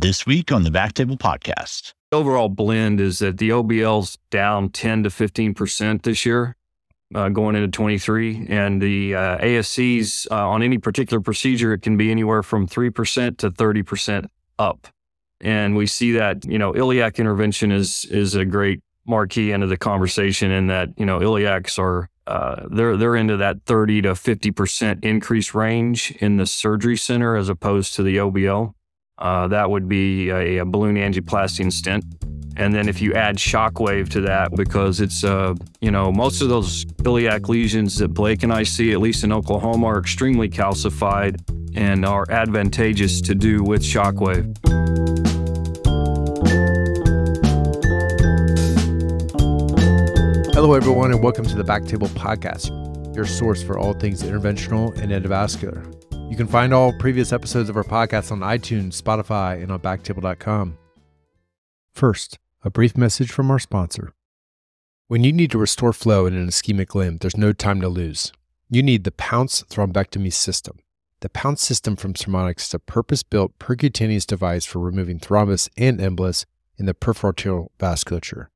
This week on the Back Table Podcast. Overall blend is that the OBL's down 10 to 15% this year. Uh, going into 23 and the uh, ASCs uh, on any particular procedure, it can be anywhere from 3% to 30% up. And we see that, you know, iliac intervention is, is a great marquee end of the conversation in that, you know, iliacs are, uh, they're, they're into that 30 to 50% increase range in the surgery center as opposed to the OBL. Uh, that would be a, a balloon angioplasty stent. And then if you add shockwave to that, because it's, uh, you know, most of those iliac lesions that Blake and I see, at least in Oklahoma, are extremely calcified and are advantageous to do with shockwave. Hello, everyone, and welcome to the Backtable Podcast, your source for all things interventional and endovascular. You can find all previous episodes of our podcast on iTunes, Spotify, and on backtable.com. First, a brief message from our sponsor. When you need to restore flow in an ischemic limb, there's no time to lose. You need the Pounce thrombectomy system. The Pounce system from Surmodics is a purpose built percutaneous device for removing thrombus and embolus in the peripheral vasculature.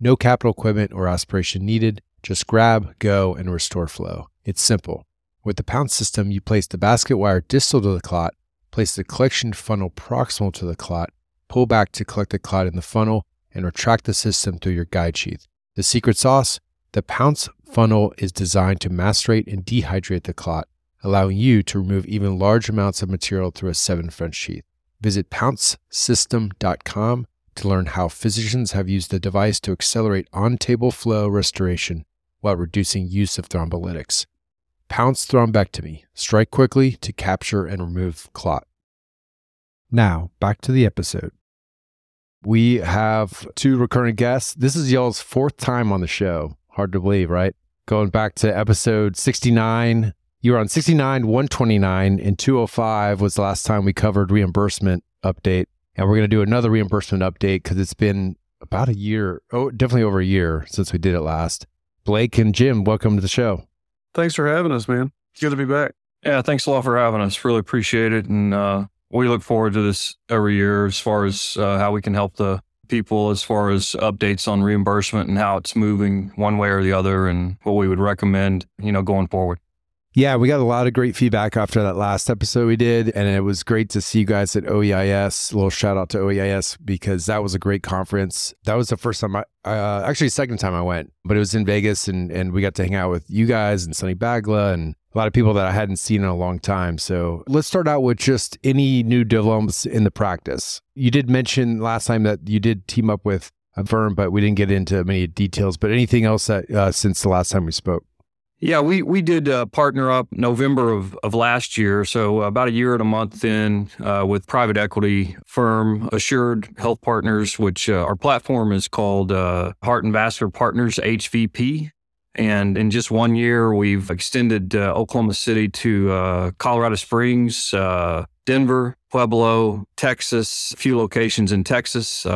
No capital equipment or aspiration needed. Just grab, go, and restore flow. It's simple. With the Pounce system, you place the basket wire distal to the clot, place the collection funnel proximal to the clot, pull back to collect the clot in the funnel, and retract the system through your guide sheath. The secret sauce? The Pounce funnel is designed to macerate and dehydrate the clot, allowing you to remove even large amounts of material through a 7 French sheath. Visit pouncesystem.com to learn how physicians have used the device to accelerate on table flow restoration while reducing use of thrombolytics. Pounce thrombectomy. Strike quickly to capture and remove clot. Now, back to the episode. We have two recurring guests. This is y'all's fourth time on the show. Hard to believe, right? Going back to episode 69. You were on 69, 129, and 205 was the last time we covered reimbursement update. And we're going to do another reimbursement update because it's been about a year, oh, definitely over a year since we did it last. Blake and Jim, welcome to the show. Thanks for having us, man. Good to be back. Yeah, thanks a lot for having us. Really appreciate it. And uh, we look forward to this every year as far as uh, how we can help the people as far as updates on reimbursement and how it's moving one way or the other and what we would recommend, you know, going forward. Yeah, we got a lot of great feedback after that last episode we did. And it was great to see you guys at OEIS. A little shout out to OEIS because that was a great conference. That was the first time I, uh, actually, second time I went, but it was in Vegas and, and we got to hang out with you guys and Sonny Bagla and a lot of people that I hadn't seen in a long time. So let's start out with just any new developments in the practice. You did mention last time that you did team up with a firm, but we didn't get into many details. But anything else that uh, since the last time we spoke? Yeah, we we did uh, partner up November of, of last year, so about a year and a month in uh, with private equity firm Assured Health Partners, which uh, our platform is called uh, Heart and Vascular Partners HVP. And in just one year, we've extended uh, Oklahoma City to uh, Colorado Springs, Denver, Pueblo, Texas, a few locations in Texas,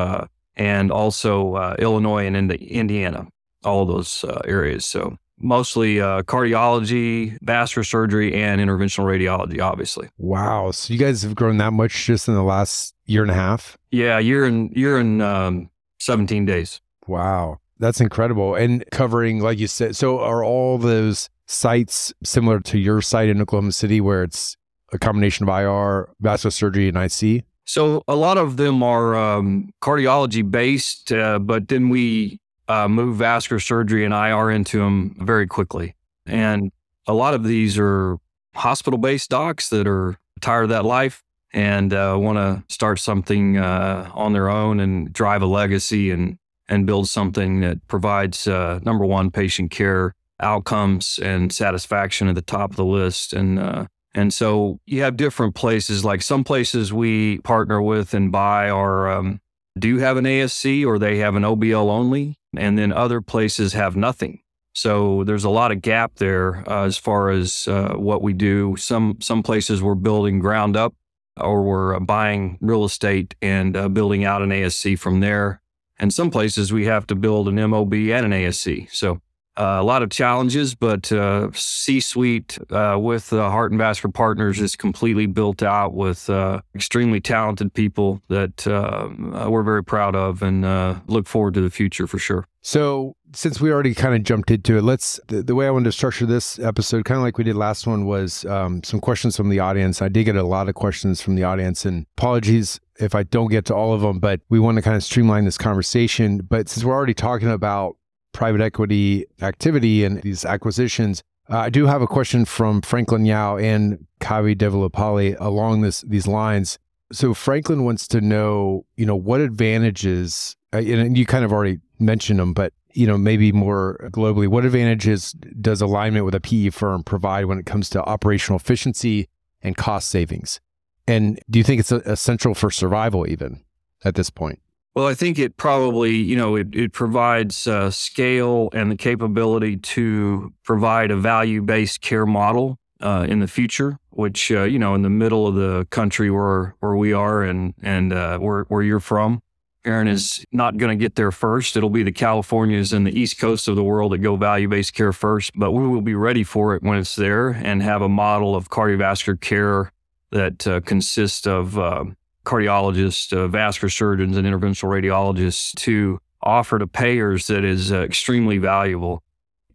and also Illinois and Indiana, all those areas. So mostly uh, cardiology, vascular surgery, and interventional radiology, obviously. Wow. So you guys have grown that much just in the last year and a half? Yeah, year and year and um, 17 days. Wow. That's incredible. And covering, like you said, so are all those sites similar to your site in Oklahoma City where it's a combination of IR, vascular surgery, and IC? So a lot of them are um, cardiology based, uh, but then we uh, move vascular surgery and IR into them very quickly. And a lot of these are hospital based docs that are tired of that life and uh, want to start something uh, on their own and drive a legacy and and build something that provides uh, number one patient care outcomes and satisfaction at the top of the list and uh, and so you have different places like some places we partner with and buy are um, do have an ASC or they have an OBL only and then other places have nothing. So there's a lot of gap there uh, as far as uh, what we do. Some some places we're building ground up, or we're uh, buying real estate and uh, building out an ASC from there. And some places we have to build an MOB and an ASC. So uh, a lot of challenges, but uh, C suite uh, with uh, Heart and Vascular Partners is completely built out with uh, extremely talented people that uh, we're very proud of and look forward to the future for sure. So, since we already kind of jumped into it, let's the, the, way I wanted to structure this episode, kind of like we did last one, was um, some questions from the audience. I did get a lot of questions from the audience, and apologies if I don't get to all of them, but we want to kind of streamline this conversation. But since we're already talking about private equity activity and these acquisitions. Uh, I do have a question from Franklin Yao and Kavi Devilapalli along this these lines. So Franklin wants to know, you know, what advantages, uh, and you kind of already mentioned them, but you know, maybe more globally, what advantages does alignment with a PE firm provide when it comes to operational efficiency and cost savings? And do you think it's essential for survival even at this point? Well, I think it probably, you know, it, it provides uh, scale and the capability to provide a value based care model uh, in the future, which, uh, you know, in the middle of the country where, where we are and, and uh, where, where you're from, Aaron is not going to get there first. It'll be the Californias and the East Coast of the world that go value based care first, but we will be ready for it when it's there and have a model of cardiovascular care that uh, consists of um, cardiologists, uh, vascular surgeons, and interventional radiologists to offer to payers that is uh, extremely valuable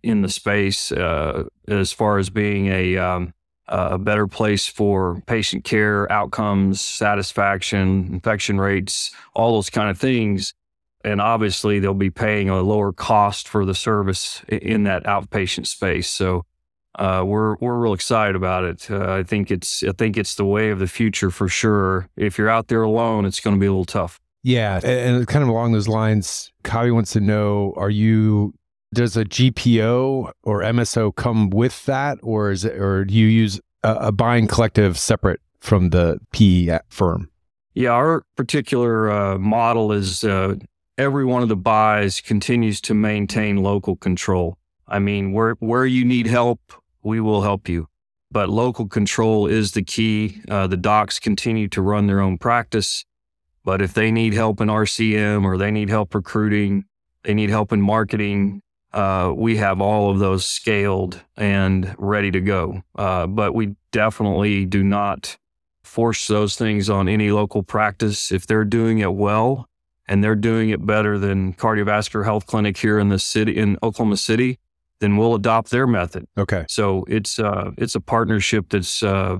in the space uh, as far as being a um, a better place for patient care, outcomes, satisfaction, infection rates, all those kind of things. And obviously, they'll be paying a lower cost for the service in that outpatient space. So uh, we're we're real excited about it. Uh, I think it's I think it's the way of the future for sure. If you're out there alone, it's going to be a little tough. Yeah, and kind of along those lines, Kavi wants to know: Are you does a GPO or MSO come with that, or is it, or do you use a, a buying collective separate from the PE firm? Yeah, our particular uh, model is uh, every one of the buys continues to maintain local control. I mean, where where you need help, we will help you. But local control is the key. Uh, the docs continue to run their own practice, but if they need help in RCM or they need help recruiting, they need help in marketing, uh, we have all of those scaled and ready to go. Uh, but we definitely do not force those things on any local practice. If they're doing it well and they're doing it better than cardiovascular health clinic here in the city in Oklahoma City, then we'll adopt their method. Okay. So it's uh, it's a partnership that's uh,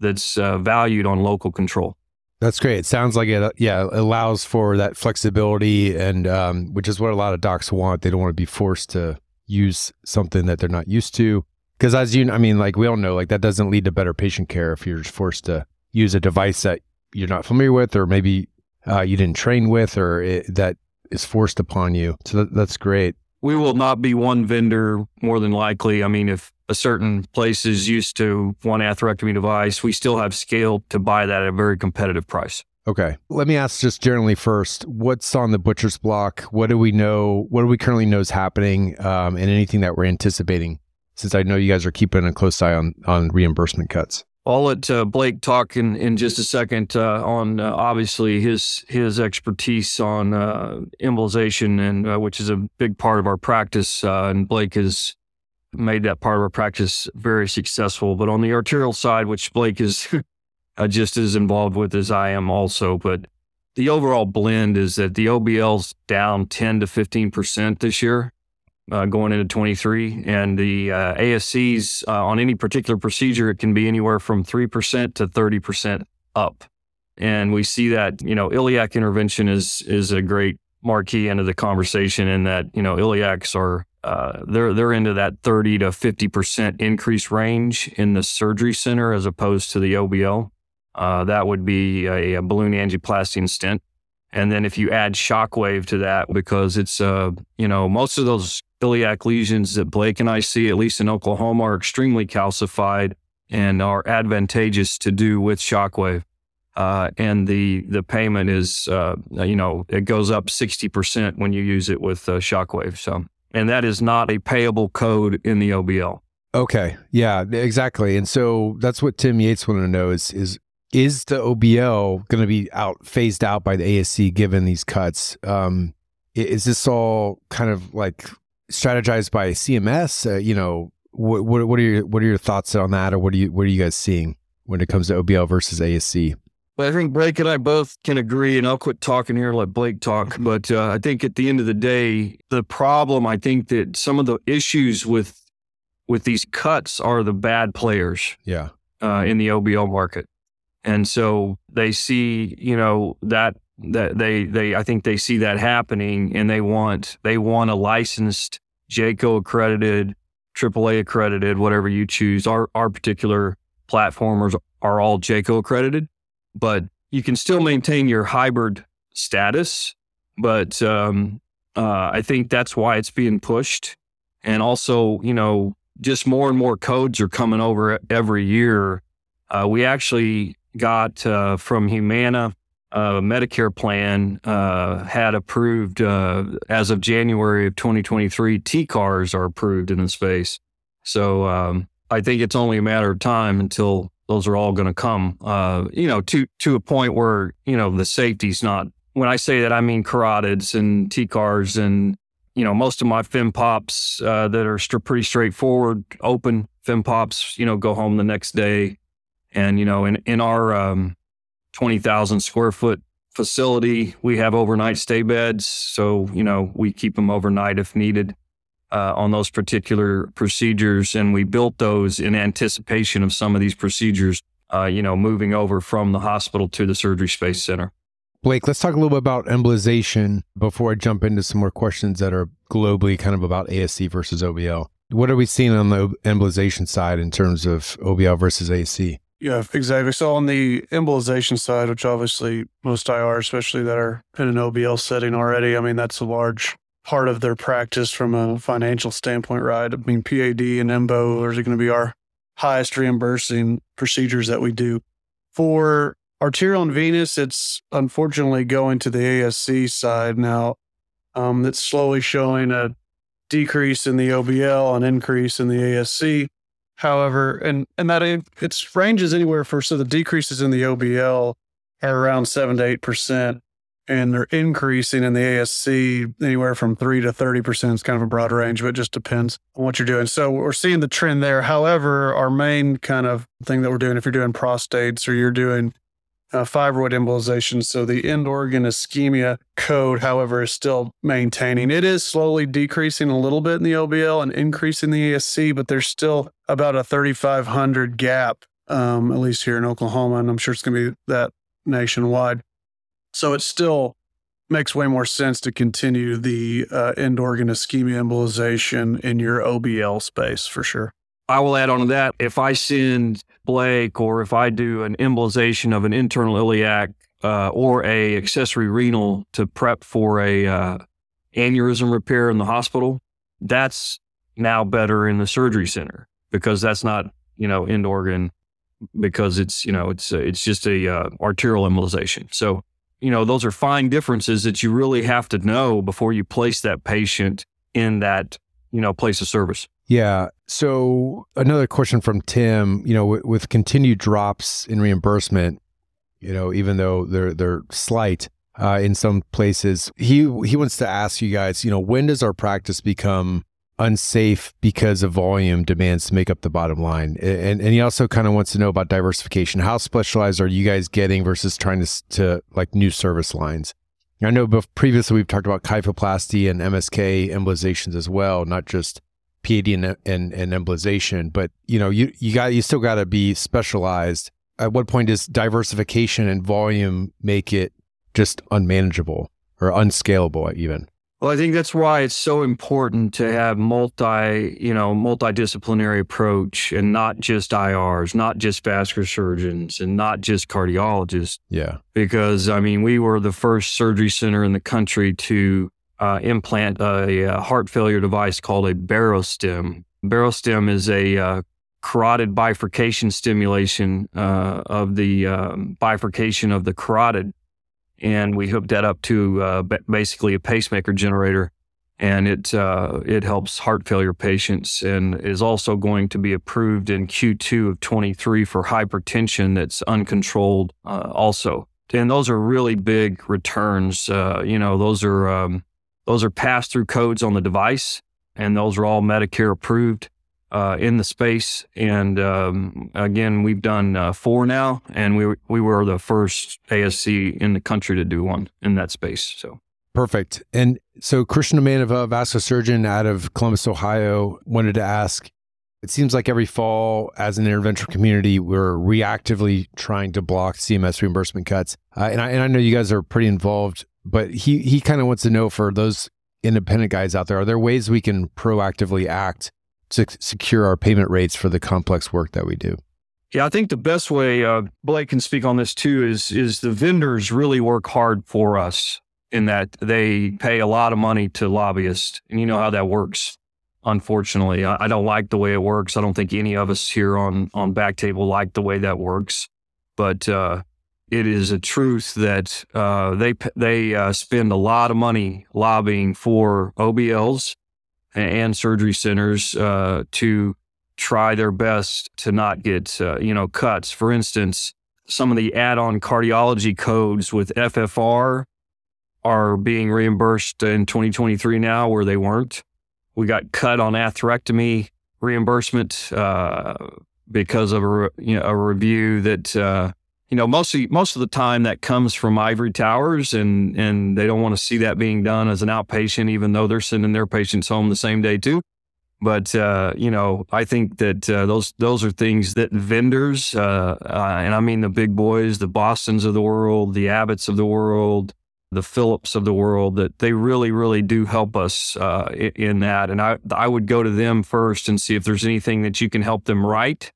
that's uh, valued on local control. That's great. It sounds like it. Yeah, allows for that flexibility, and um, which is what a lot of docs want. They don't want to be forced to use something that they're not used to. Because as you, I mean, like we all know, like that doesn't lead to better patient care if you're forced to use a device that you're not familiar with, or maybe uh, you didn't train with, or it, that is forced upon you. So that, that's great we will not be one vendor more than likely. I mean, if a certain place is used to one atherectomy device, we still have scale to buy that at a very competitive price. Okay. Let me ask just generally first, what's on the butcher's block? What do we know? What do we currently know is happening um, and anything that we're anticipating? Since I know you guys are keeping a close eye on, on reimbursement cuts. I'll let uh, Blake talk in, in just a second uh, on uh, obviously his his expertise on uh, embolization, and uh, which is a big part of our practice. Uh, and Blake has made that part of our practice very successful. But on the arterial side, which Blake is just as involved with as I am, also, but the overall blend is that the OBL's down ten to fifteen percent this year uh, going into 23. And the uh, ASCs uh, on any particular procedure, it can be anywhere from 3% to 30% up. And we see that, you know, iliac intervention is is a great marquee end of the conversation in that, you know, iliacs are uh, they're they're into that 30 to 50% increase range in the surgery center as opposed to the OBL. Uh, that would be a, a balloon angioplasty and stent. And then if you add shockwave to that, because it's, uh, you know, most of those iliac lesions that Blake and I see, at least in Oklahoma, are extremely calcified and are advantageous to do with shockwave. Uh, and the the payment is, uh, you know, it goes up 60% when you use it with uh, shockwave. So, and that is not a payable code in the OBL. Okay. Yeah, exactly. And so that's what Tim Yates wanted to know is, is is the OBL going to be out phased out by the ASC given these cuts? Um, is this all kind of like strategized by CMS? Uh, you know, what, what what are your what are your thoughts on that, or what are you what are you guys seeing when it comes to OBL versus ASC? Well, I think Blake and I both can agree, and I'll quit talking here and let Blake talk. But uh, I think at the end of the day, the problem, I think that some of the issues with with these cuts are the bad players. Yeah. Uh, in the OBL market, and so they see, you know, that that they they I think they see that happening, and they want they want a licensed JCAHO accredited, AAA accredited, whatever you choose. Our our particular platformers are all JCAHO accredited but you can still maintain your hybrid status. But um, uh, I think that's why it's being pushed. And also, you know, just more and more codes are coming over every year. Uh, we actually got uh, from Humana uh, Medicare plan uh, had approved uh, as of January of 2023. TCARs are approved in the space. So um, I think it's only a matter of time until those are all going to come, uh, you know, to to a point where you know the safety's not. When I say that, I mean carotids and TCARs and you know most of my fem-pops uh, that are st- pretty straightforward, open fem-pops. You know, go home the next day, and you know, in in our um, twenty thousand square foot facility, we have overnight stay beds, so you know we keep them overnight if needed uh, on those particular procedures, and we built those in anticipation of some of these procedures. Uh, you know, moving over from the hospital to the surgery space center. Blake, let's talk a little bit about embolization before I jump into some more questions that are globally kind of about ASC versus OBL. What are we seeing on the embolization side in terms of OBL versus ASC? Yeah, exactly. So on the embolization side, which obviously most IR, especially that are in an OBL setting already, I mean, that's a large part of their practice from a financial standpoint, right? I mean, PAD and EMBO are going to be our highest reimbursing procedures that we do. For arterial and venous, it's unfortunately going to the ASC side now. Um, it's slowly showing a decrease in the OBL, an increase in the ASC. However, and and that it's ranges anywhere for so the decreases in the OBL are around seven to eight percent, and they're increasing in the ASC anywhere from three to 30% is kind of a broad range, but it just depends on what you're doing. So we're seeing the trend there. However, our main kind of thing that we're doing, if you're doing prostates or you're doing uh, fibroid embolization, so the end organ ischemia code, however, is still maintaining. It is slowly decreasing a little bit in the OBL and increasing the ASC, but there's still about a 3,500 gap, um, at least here in Oklahoma, and I'm sure it's going to be that nationwide. So it still makes way more sense to continue the uh, end organ ischemia embolization in your OBL space for sure. I will add on to that. If I send Blake or if I do an embolization of an internal iliac uh, or a accessory renal to prep for a uh, aneurysm repair in the hospital, that's now better in the surgery center because that's not you know end organ because it's you know it's it's just a uh, arterial embolization. So you know, those are fine differences that you really have to know before you place that patient in that, you know, place of service. Yeah. So another question from Tim, you know, with, with continued drops in reimbursement, you know, even though they're they're slight uh, in some places, he he wants to ask you guys, you know, when does our practice become unsafe because of volume demands to make up the bottom line. And and he also kind of wants to know about diversification. How specialized are you guys getting versus trying to to like new service lines? I know previously we've talked about kyphoplasty and MSK embolizations as well, not just PAD and, and, and embolization, but you know, you, you got, you still got to be specialized. At what point does diversification and volume make it just unmanageable or unscalable even? Well, I think that's why it's so important to have multi, you know, multidisciplinary approach and not just IRs, not just vascular surgeons and not just cardiologists. Yeah. Because I mean, we were the first surgery center in the country to uh, implant a, a, heart failure device called a Barostim. Barostim is a uh, carotid bifurcation stimulation uh, of the um, bifurcation of the carotid and we hooked that up to uh, basically a pacemaker generator, and it uh, it helps heart failure patients, and is also going to be approved in Q2 of 23 for hypertension that's uncontrolled. Uh, also, and those are really big returns. You know, those are um, those are pass through codes on the device. and those are all Medicare approved uh, in the space. And um, again, we've done uh, four now, and we we were the first ASC in the country to do one in that space. So Perfect. And so Christian Amanova, vascular surgeon out of Columbus, Ohio, wanted to ask. It seems like every fall, as an interventional community, we're reactively trying to block CMS reimbursement cuts. Uh, and, I, and I know you guys are pretty involved, but he he kind of wants to know for those independent guys out there, are there ways we can proactively act to secure our payment rates for the complex work that we do? Yeah, I think the best way uh, Blake can speak on this too is is the vendors really work hard for us in that they pay a lot of money to lobbyists, and you know how that works. Unfortunately, I, I don't like the way it works. I don't think any of us here on on Backtable like the way that works, but uh, it is a truth that uh, they they uh, spend a lot of money lobbying for OBLs and surgery centers uh, to try their best to not get uh, you know cuts. For instance, some of the add-on cardiology codes with FFR are being reimbursed in 2023 now, where they weren't. We got cut on atherectomy reimbursement uh, because of a you know a review that uh, you know mostly most of the time that comes from ivory towers and and they don't want to see that being done as an outpatient, even though they're sending their patients home the same day too. But uh, you know, I think that uh, those those are things that vendors, uh, uh, and I mean the big boys, the Boston's of the world, the Abbotts of the world, the Philips of the world, that they really, really do help us uh, in that. And I I would go to them first and see if there's anything that you can help them write,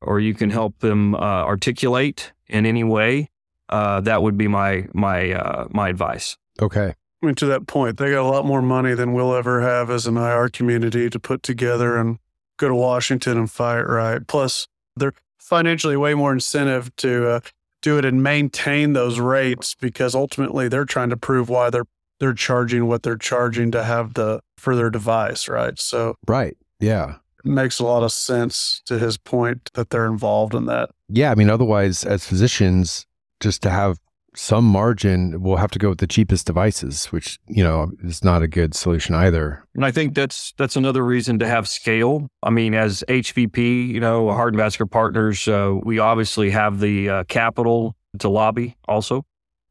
or you can help them uh, articulate in any way. that would be my my my advice. Okay. I mean, to that point, they got a lot more money than we'll ever have as an IR community to put together and go to Washington and fight right. Plus, they're financially way more incentive to uh, do it and maintain those rates because ultimately they're trying to prove why they're they're charging what they're charging to have the for their device, right? So, right, yeah, it makes a lot of sense to his point that they're involved in that. Yeah, I mean, otherwise, as physicians, just to have some margin, we'll have to go with the cheapest devices, which you know is not a good solution either. And I think that's that's another reason to have scale. I mean, as HVP, you know, Heart and Vascular Partners, uh, we obviously have the uh, capital to lobby also,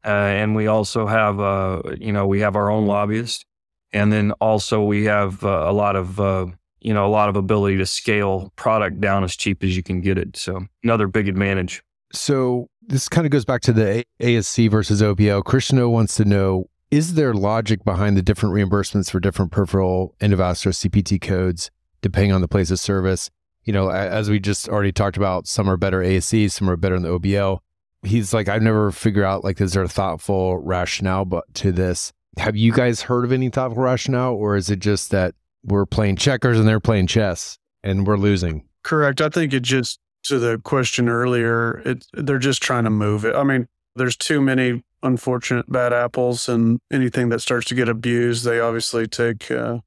uh, and we also have uh, you know we have our own lobbyists, and then also we have uh, a lot of uh, you know a lot of ability to scale product down as cheap as you can get it. So another big advantage. So this kind of goes back to the ASC versus OBL. Krishna wants to know is there logic behind the different reimbursements for different peripheral endovascular CPT codes depending on the place of service? You know, as we just already talked about, some are better ASC, some are better in the OBL. He's like, I've never figured out like, is there a thoughtful rationale but to this? Have you guys heard of any thoughtful rationale, or is it just that we're playing checkers and they're playing chess and we're losing? Correct. I think it just to the question earlier, it, they're just trying to move it. I mean, there's too many unfortunate bad apples, and anything that starts to get abused, they obviously take uh,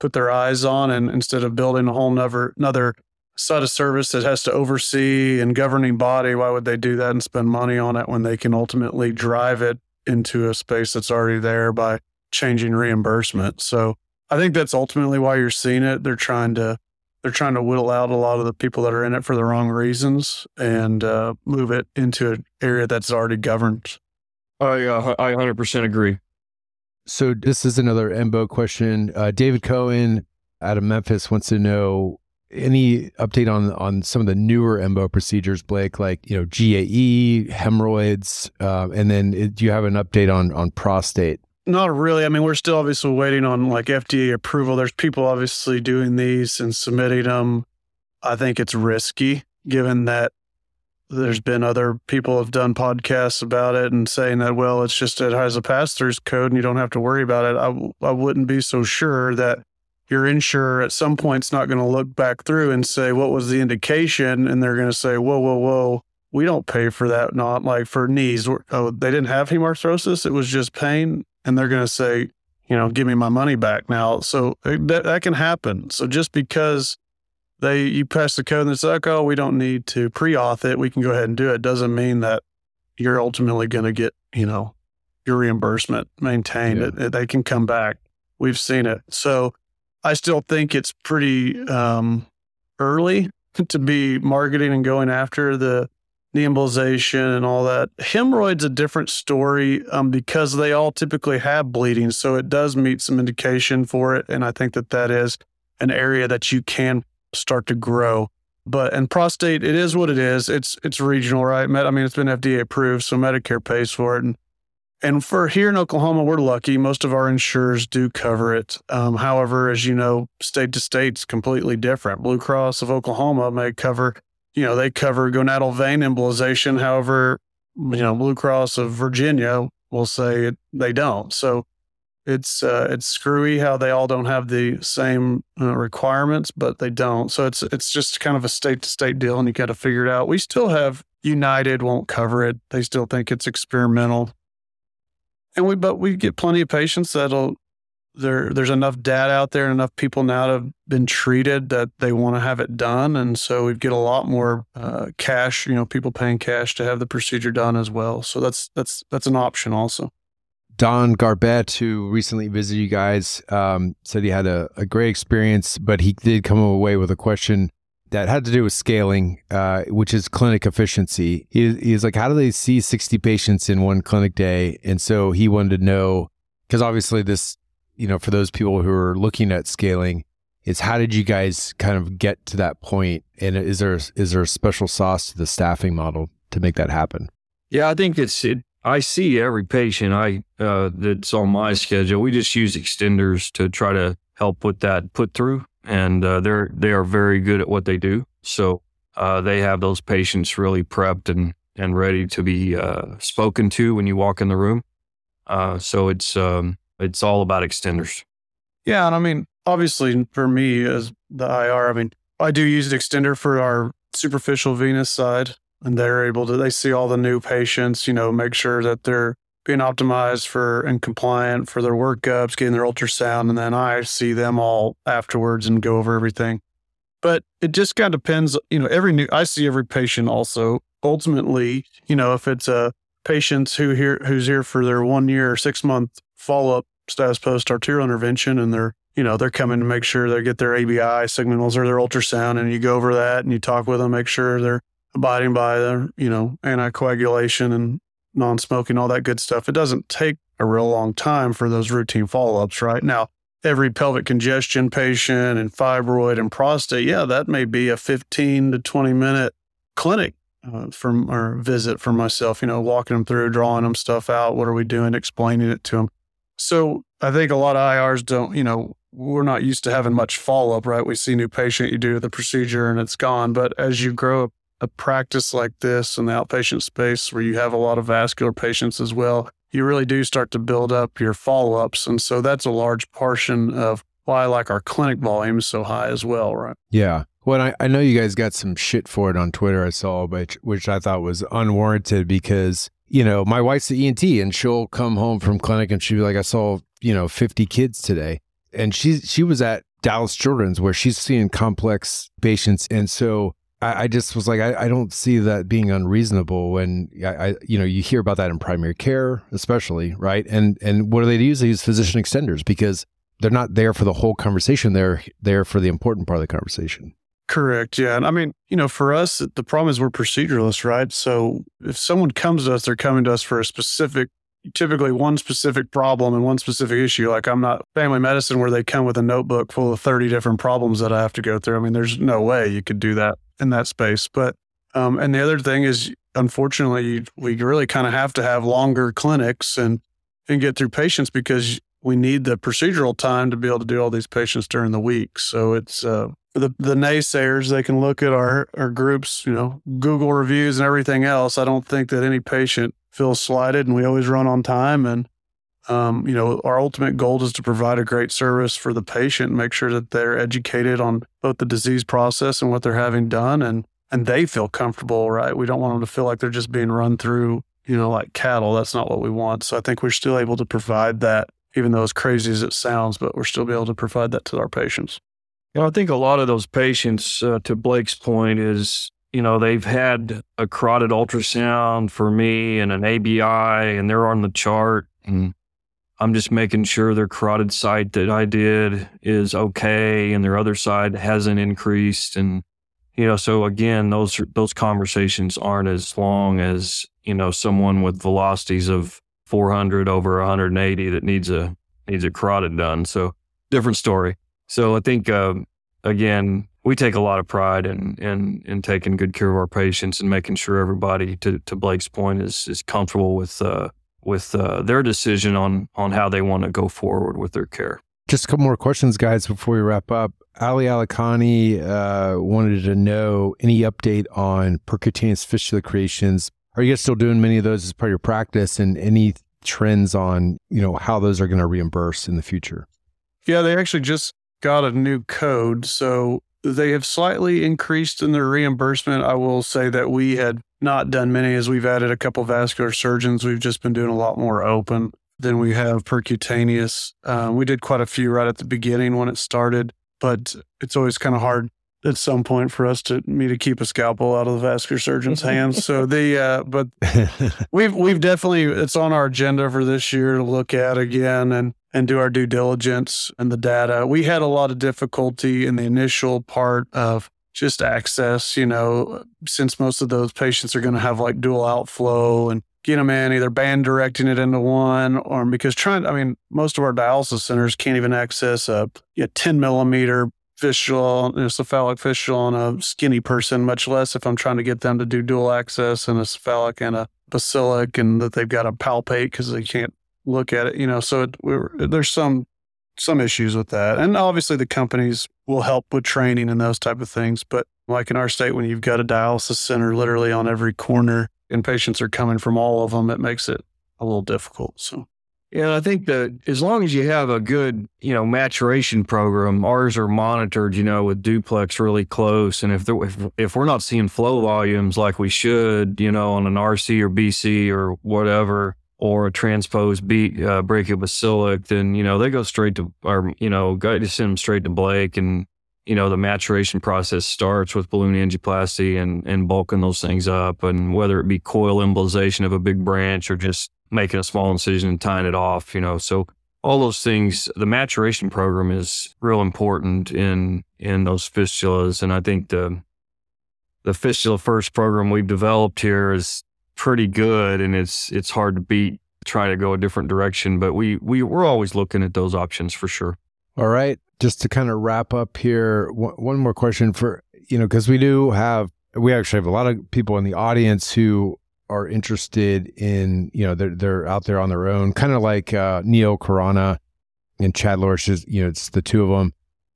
put their eyes on, and instead of building a whole another another set of service that has to oversee and governing body, why would they do that and spend money on it when they can ultimately drive it into a space that's already there by changing reimbursement? So I think that's ultimately why you're seeing it. They're trying to they're trying to whittle out a lot of the people that are in it for the wrong reasons and uh, move it into an area that's already governed. I uh, I 100% agree. So this is another EMBO question. Uh, David Cohen out of Memphis wants to know any update on on some of the newer EMBO procedures, Blake, like you know GAE, hemorrhoids, uh, and then uh, do you have an update on on prostate? Not really. I mean, we're still obviously waiting on like FDA approval. There's people obviously doing these and submitting them. I think it's risky given that there's been other people have done podcasts about it and saying that well it's just it has a pass-through code and you don't have to worry about it i, I wouldn't be so sure that your insurer at some point is not going to look back through and say what was the indication and they're going to say whoa whoa whoa we don't pay for that not like for knees oh they didn't have hemarthrosis it was just pain and they're going to say, you know, give me my money back now. So uh, that, that can happen. So just because they you pass the code and it's like, oh, we don't need to pre-auth it, we can go ahead and do it, doesn't mean that you're ultimately going to get, you know, your reimbursement maintained. Yeah. It, it, they can come back. We've seen it. So I still think it's pretty um, early to be marketing and going after the the embolization and all that. Hemorrhoids a different story um, because they all typically have bleeding, so it does meet some indication for it, and I think that that is an area that you can start to grow. But and prostate, it is what it is. It's it's regional, right? I mean, it's been FDA approved, so Medicare pays for it, and and for here in Oklahoma, we're lucky. Most of our insurers do cover it. Um, however, as you know, state to state's completely different. Blue Cross of Oklahoma may cover, you know, they cover gonadal vein embolization. However, you know, Blue Cross of Virginia will say it, they don't. So it's uh, it's screwy how they all don't have the same uh, requirements, but they don't. So it's it's just kind of a state to state deal, and you got to figure it out. We still have United won't cover it. They still think it's experimental and we but we get plenty of patients that'll there there's enough data out there and enough people now have been treated that they want to have it done and so we get a lot more uh, cash you know people paying cash to have the procedure done as well so that's that's that's an option also don garbett who recently visited you guys um, said he had a, a great experience but he did come away with a question that had to do with scaling, uh, which is clinic efficiency. He, he's like, how do they see 60 patients in one clinic day? And so he wanted to know, because obviously this, you know, for those people who are looking at scaling, is how did you guys kind of get to that point? And is there is there a special sauce to the staffing model to make that happen? Yeah, I think it's it. I see every patient I uh, that's on my schedule. We just use extenders to try to help with that put through and uh, they're they are very good at what they do. So uh, they have those patients really prepped and and ready to be uh, spoken to when you walk in the room. Uh, so it's um, it's all about extenders. Yeah, and I mean, obviously for me as the IR, I mean, I do use an extender for our superficial venous side, and they're able to they see all the new patients, you know, make sure that they're being optimized for and compliant for their workups, getting their ultrasound, and then I see them all afterwards and go over everything. But it just kind of depends, you know, every new I see every patient also. Ultimately, you know, if it's a patient who here who's here for their one year or six month follow up status post arterial intervention and they're you know, they're coming to make sure they get their ABI signals or their ultrasound and you go over that and you talk with them, make sure they're abiding by the, you know, anticoagulation and non smoking, all that good stuff. It doesn't take a real long time for those routine follow ups, right? Now, every pelvic congestion patient and fibroid and prostate, yeah, that may be a 15 to 20 minute clinic uh, from or visit for myself, you know, walking them through, drawing them stuff out. What are we doing? Explaining it to them. So I think a lot of IRs don't, you know, we're not used to having much follow up, right? We see new patient, you do the procedure and it's gone. But as you grow a practice like this in the outpatient space where you have a lot of vascular patients as well, you really do start to build up your follow ups. And so that's a large portion of why I like our clinic volume is so high as well, right? Yeah. Well, I, I know you guys got some shit for it on Twitter, I saw, which, which I thought was unwarranted because, you know, my wife's the ENT and she'll come home from clinic and she'll be like, I saw, you know, 50 kids today. And she, she was at Dallas Children's where she's seeing complex patients. And so I, I just was like, I, I, don't see that being unreasonable when I, I, you know, you hear about that in primary care, especially, right? And and what do they use? They use physician extenders because they're not there for the whole conversation. They're there for the important part of the conversation. Correct. Yeah. And I mean, you know, for us, the problem is we're proceduralists, right? So if someone comes to us, they're coming to us for a specific, typically one specific problem and one specific issue. Like I'm not family medicine where they come with a notebook full of 30 different problems that I have to go through. I mean, there's no way you could do that in that space. But um, and the other thing is, unfortunately, we really kind of have to have longer clinics and and get through patients because we need the procedural time to be able to do all these patients during the week. So it's uh, the the naysayers. They can look at our our groups, you know, Google reviews and everything else. I don't think that any patient feels slighted, and we always run on time and um, you know, our ultimate goal is to provide a great service for the patient, make sure that they're educated on both the disease process and what they're having done, and and they feel comfortable, right? We don't want them to feel like they're just being run through, you know, like cattle. That's not what we want. So I think we're still able to provide that, even though as crazy as it sounds, but we're still be able to provide that to our patients. You know, I think a lot of those patients, uh, to Blake's point, is you know they've had a carotid ultrasound for me and an ABI, and they're on the chart and I'm just making sure their carotid site that I did is okay and their other side hasn't increased. And, you know, so again, those, those conversations aren't as long as, you know, someone with velocities of 400 over 180 that needs a, needs a carotid done. So different story. So I think, uh, again, we take a lot of pride in, in, in taking good care of our patients and making sure everybody, to, to Blake's point, is, is comfortable with, uh, with uh, their decision on on how they want to go forward with their care. Just a couple more questions, guys, before we wrap up. Ali Alikani uh, wanted to know any update on percutaneous fistula creations. Are you guys still doing many of those as part of your practice, and any trends on you know how those are going to reimburse in the future? Yeah, they actually just got a new code, so they have slightly increased in their reimbursement. I will say that we had not done many as we've added a couple vascular surgeons. We've just been doing a lot more open than we have percutaneous. Um, we did quite a few right at the beginning when it started, but it's always kind of hard at some point for us to me to keep a scalpel out of the vascular surgeon's hands. So the uh, but we've we've definitely it's on our agenda for this year to look at again and and do our due diligence and the data. We had a lot of difficulty in the initial part of just access, you know, since most of those patients are going to have like dual outflow and get them in either band directing it into one or because trying, I mean, most of our dialysis centers can't even access a, a 10 millimeter fistula, you know, cephalic fistula on a skinny person, much less if I'm trying to get them to do dual access and a cephalic and a basilic and that they've got to palpate because they can't look at it, you know. So it, there's some some issues with that. And obviously the companies will help with training and those type of things. But like in our state, when you've got a dialysis center literally on every corner and patients are coming from all of them, it makes it a little difficult. So. Yeah, I think that as long as you have a good, you know, maturation program, ours are monitored, you know, with duplex really close. And if if, if we're not seeing flow volumes like we should, you know, on an RC or BC or whatever, or a transposed beat uh, brachiobasilic, then you know they go straight to, or you know, to send them straight to Blake, and you know the maturation process starts with balloon angioplasty and and bulking those things up, and whether it be coil embolization of a big branch or just making a small incision and tying it off, you know, so all those things. The maturation program is real important in in those fistulas, and I think the the fistula first program we've developed here is pretty good and it's it's hard to beat try to go a different direction but we we we're always looking at those options for sure. All right just to kind of wrap up here one, more question for you know because we do have we actually have a lot of people in the audience who are interested in you know they're they're out there on their own kind of like uh neil Khurana and chad lorish is you know it's the two of them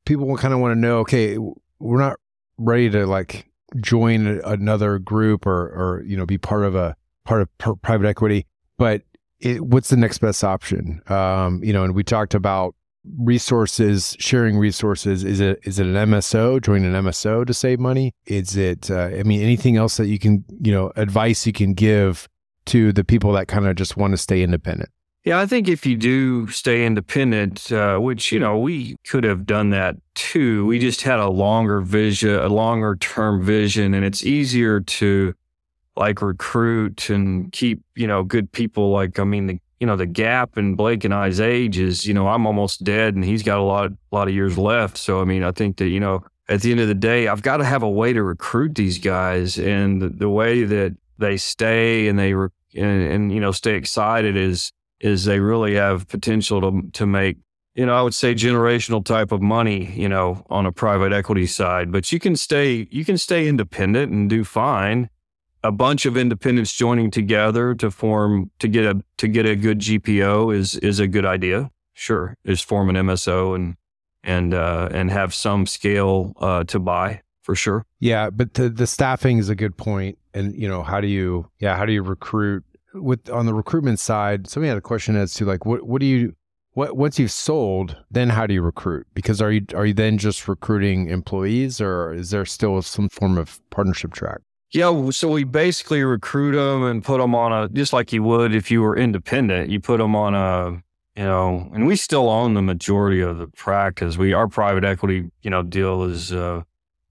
people kind of want to know okay we're not ready to like join another group or or you know be part of a part of pr- private equity but it, what's the next best option? Um, you know and we talked about resources sharing resources. Is it is it an mso join an mso to save money? Is it uh, i mean anything else that you can you know advice you can give to the people that kind of just want to stay independent yeah, I think if you do stay independent, uh, which, you know, we could have done that too. We just had a longer vision, a longer term vision, and it's easier to like recruit and keep, you know, good people. Like, I mean, the, you know, the gap in Blake and I's age is, you know, I'm almost dead and he's got a lot, a lot of years left. So, I mean, I think that, you know, at the end of the day, I've got to have a way to recruit these guys. And the, the way that they stay and they, re- and, and, you know, stay excited is, is they really have potential to to make you know I would say generational type of money you know on a private equity side but you can stay you can stay independent and do fine. A bunch of independents joining together to form to get a to get a good GPO is is a good idea. Sure is form an MSO and and uh, and have some scale uh, to buy for sure. Yeah but the the staffing is a good point and you know how do you yeah how do you recruit with on the recruitment side, somebody had a question as to like what what do you what once you've sold, then how do you recruit? Because are you are you then just recruiting employees, or is there still some form of partnership track? Yeah, so we basically recruit them and put them on a just like you would if you were independent. You put them on a you know, and we still own the majority of the practice. We our private equity you know deal is uh,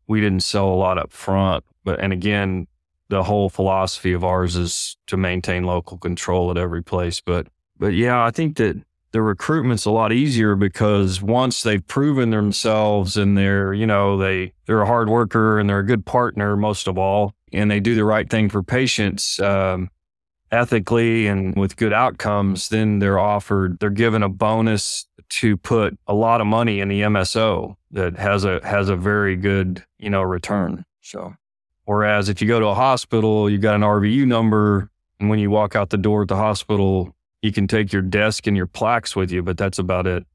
we didn't sell a lot up front, but and again the whole philosophy of ours is to maintain local control at every place. But but yeah, I think that the recruitment's a lot easier because once they've proven themselves and they're, you know, they they're a hard worker and they're a good partner most of all, and they do the right thing for patients um, ethically and with good outcomes, then they're offered, they're given a bonus to put a lot of money in the MSO that has a has a very good, you know, return. So whereas if you go to a hospital, you got an RVU number, and when you walk out the door at the hospital, you can take your desk and your plaques with you, but that's about it.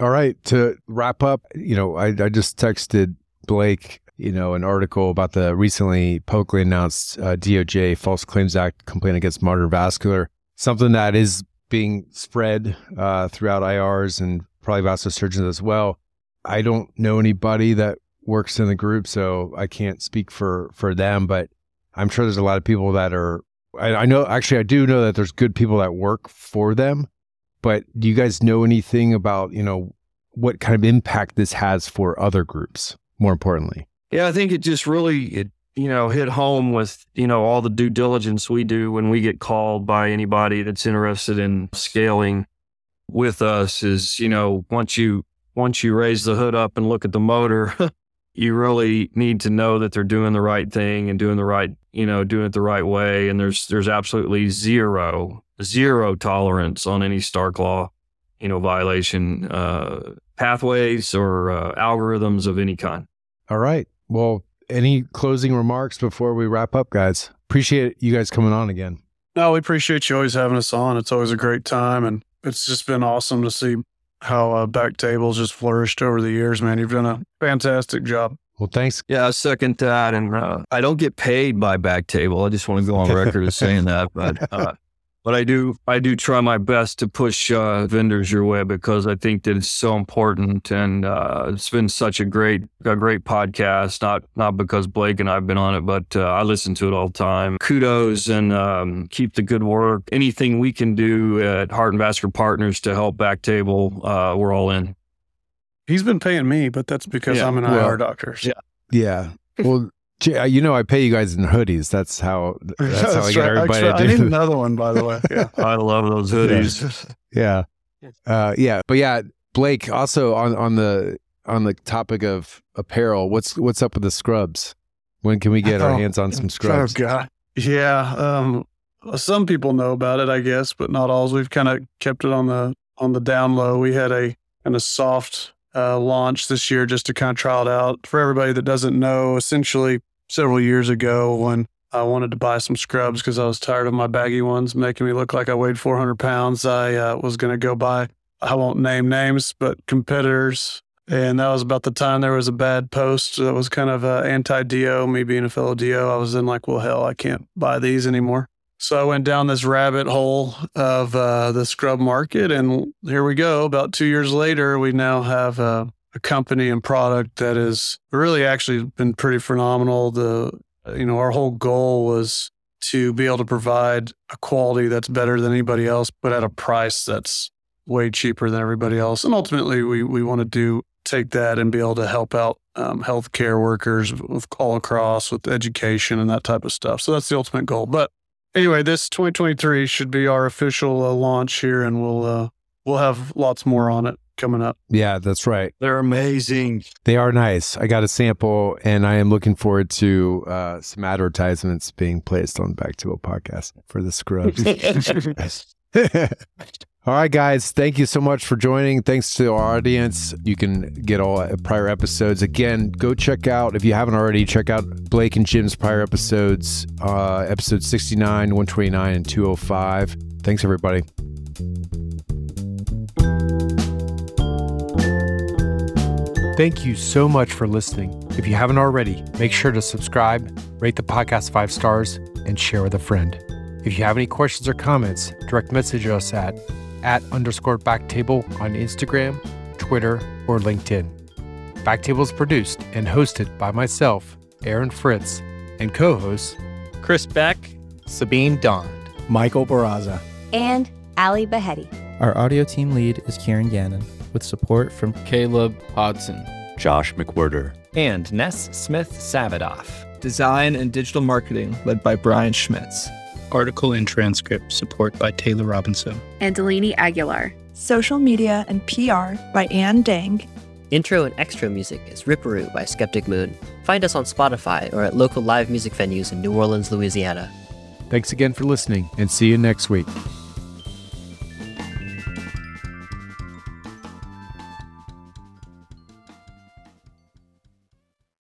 All right. To wrap up, you know, I, I just texted Blake, you know, an article about the recently publicly announced uh, DOJ False Claims Act complaint against Modern Vascular, something that is being spread uh, throughout IRs and probably vascular surgeons as well. I don't know anybody that works in the group, so I can't speak for for them, but I'm sure there's a lot of people that are I, I know actually I do know that there's good people that work for them, but do you guys know anything about you know what kind of impact this has for other groups? More importantly, Yeah, I think it just really it you know hit home with you know all the due diligence we do when we get called by anybody that's interested in scaling with us is you know once you once you raise the hood up and look at the motor you really need to know that they're doing the right thing and doing the right you know doing it the right way and there's there's absolutely zero zero tolerance on any stark law you know violation uh pathways or uh, algorithms of any kind all right. Well, any closing remarks before we wrap up, guys? Appreciate you guys coming on again. No, we appreciate you always having us on. It's always a great time, and it's just been awesome to see how uh, Backtable's just flourished over the years. Man, you've done a fantastic job. Well, thanks. Yeah, I second that. And uh, I don't get paid by Backtable. I just want to go on record as saying that. But uh, but I do I do try my best to push uh, vendors your way because I think that it's so important. And uh, it's been such a great a great podcast. Not not because Blake and I've been on it, but uh, I listen to it all the time. Kudos and um, keep the good work. Anything we can do at Heart and Vascular Partners to help Backtable, uh, we're all in. He's been paying me, but that's because Yeah, I'm an well, IR doctor. So. Yeah. Well, J- you know, I pay you guys in hoodies. That's how. That's how I get right. everybody Actually, I to need another one, by the way. Yeah. I love those hoodies. Yeah. Uh, yeah. But yeah, Blake. Also on on the on the topic of apparel, what's what's up with the scrubs? When can we get our Oh, hands on some scrubs? Oh God. Yeah. Um, some people know about it, I guess, but not all. We've kind of kept it on the on the down low. We had a kind of soft uh, launch this year just to kind of trial it out. For everybody that doesn't know, essentially several years ago when I wanted to buy some scrubs because I was tired of my baggy ones making me look like I weighed 400 pounds, I uh, was going to go buy. I won't name names, but competitors and that was about the time there was a bad post that was kind of uh, anti DO. Me being a fellow DO, I was in like, well, hell, I can't buy these anymore. So I went down this rabbit hole of uh, the scrub market, and here we go. About two years later, we now have uh, a company and product that has really actually been pretty phenomenal. The you know our whole goal was to be able to provide a quality that's better than anybody else, but at a price that's way cheaper than everybody else. And ultimately, we we want to do take that and be able to help out um, healthcare workers with call across, with education and that type of stuff. So that's the ultimate goal. But anyway, this 2023 should be our official uh, launch here, and we'll uh, we'll have lots more on it coming up. Yeah, that's right. They're amazing. They are nice. I got a sample, and I am looking forward to uh, some advertisements being placed on Backtable podcast for the scrubs. all right, guys. Thank you so much for joining. Thanks to our audience. You can get all prior episodes. Again, go check out, if you haven't already, check out Blake and Jim's prior episodes, uh, episodes 69, 129, and 205. Thanks, everybody. Thank you so much for listening. If you haven't already, make sure to subscribe, rate the podcast five stars, and share with a friend. If you have any questions or comments, direct message us at at underscore backtable on Instagram, Twitter, or LinkedIn. Backtable is produced and hosted by myself, Aaron Fritts, and co-hosts Chris Beck, Sabeen Dhand. Michael Barraza. and Ali Baheti. Our audio team lead is Kieran Gannon, with support from Caleb Hodson, Josh McWhirter. and Ness Smith Savadoff. Design and digital marketing led by Brian Schmitz. Article and transcript support by Taylor Robinson. and Delaney Aguilar. social media and PR by Ann Dang. Intro and extra music is Ripperoo by Skeptic Moon. Find us on Spotify or at local live music venues in New Orleans, Louisiana. Thanks again for listening and see you next week.